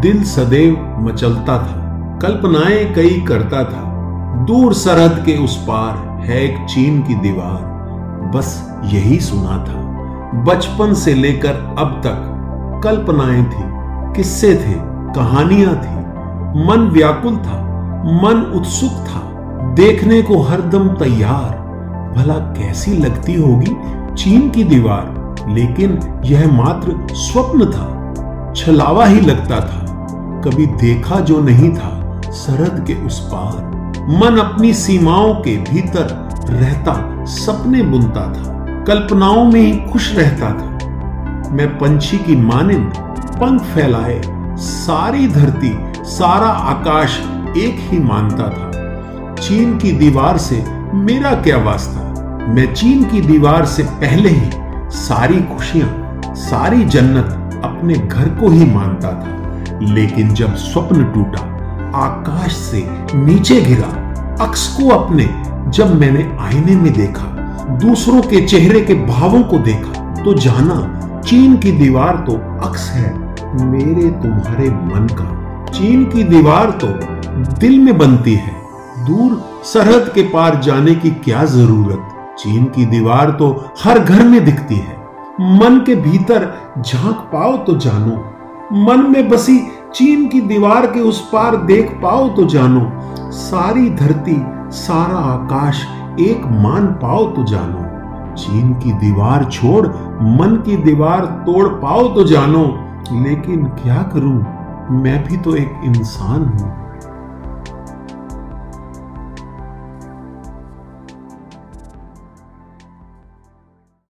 दिल सदैव मचलता था, कल्पनाएँ कई करता था। दूर सरहद के उस पार है एक चीन की दीवार, बस यही सुना था। बचपन से लेकर अब तक कल्पनाएँ थी, किस्से थे, कहानियाँ थी। मन व्याकुल था, मन उत्सुक था। देखने को हरदम तैयार, भला कैसी लगती होगी चीन की दीवार? लेकिन यह मात्र स्वप्न था, छलावा ही लगता था। कभी देखा जो नहीं था सरहद के उस पार। मन अपनी सीमाओं के भीतर रहता, सपने बुनता था, कल्पनाओं में ही खुश रहता था। मैं पंछी की मानिंद, पंख फैलाए, सारी धरती, सारा आकाश एक ही मानता था। चीन की दीवार से मेरा क्या वास्ता? मैं चीन की दीवार से पहले ही सारी खुशियाँ, सारी जन्नत अपने घर को ही मानता था। लेकिन जब स्वप्न टूटा, आकाश से नीचे गिरा, अक्स को अपने, जब मैंने आईने में देखा, दूसरों के चेहरे के भावों को देखा तो जाना, चीन की दीवार तो अक्स है, मेरे तुम्हारे मन का। चीन की दीवार तो दिल में बनती है, दूर सरहद के पार जाने की क्या ज़रूरत? चीन की दीवार तो हर घर में दिखती है, मन के भीतर झाँक पाओ तो जानो मन में बसी चीन की दीवार के उस पार देख पाओ तो जानो। सारी धरती, सारा आकाश एक मान पाओ तो जानो। चीन की दीवार छोड़, मन की दीवार तोड़ पाओ तो जानो। लेकिन क्या करूँ? मैं भी तो एक इंसान हूँ।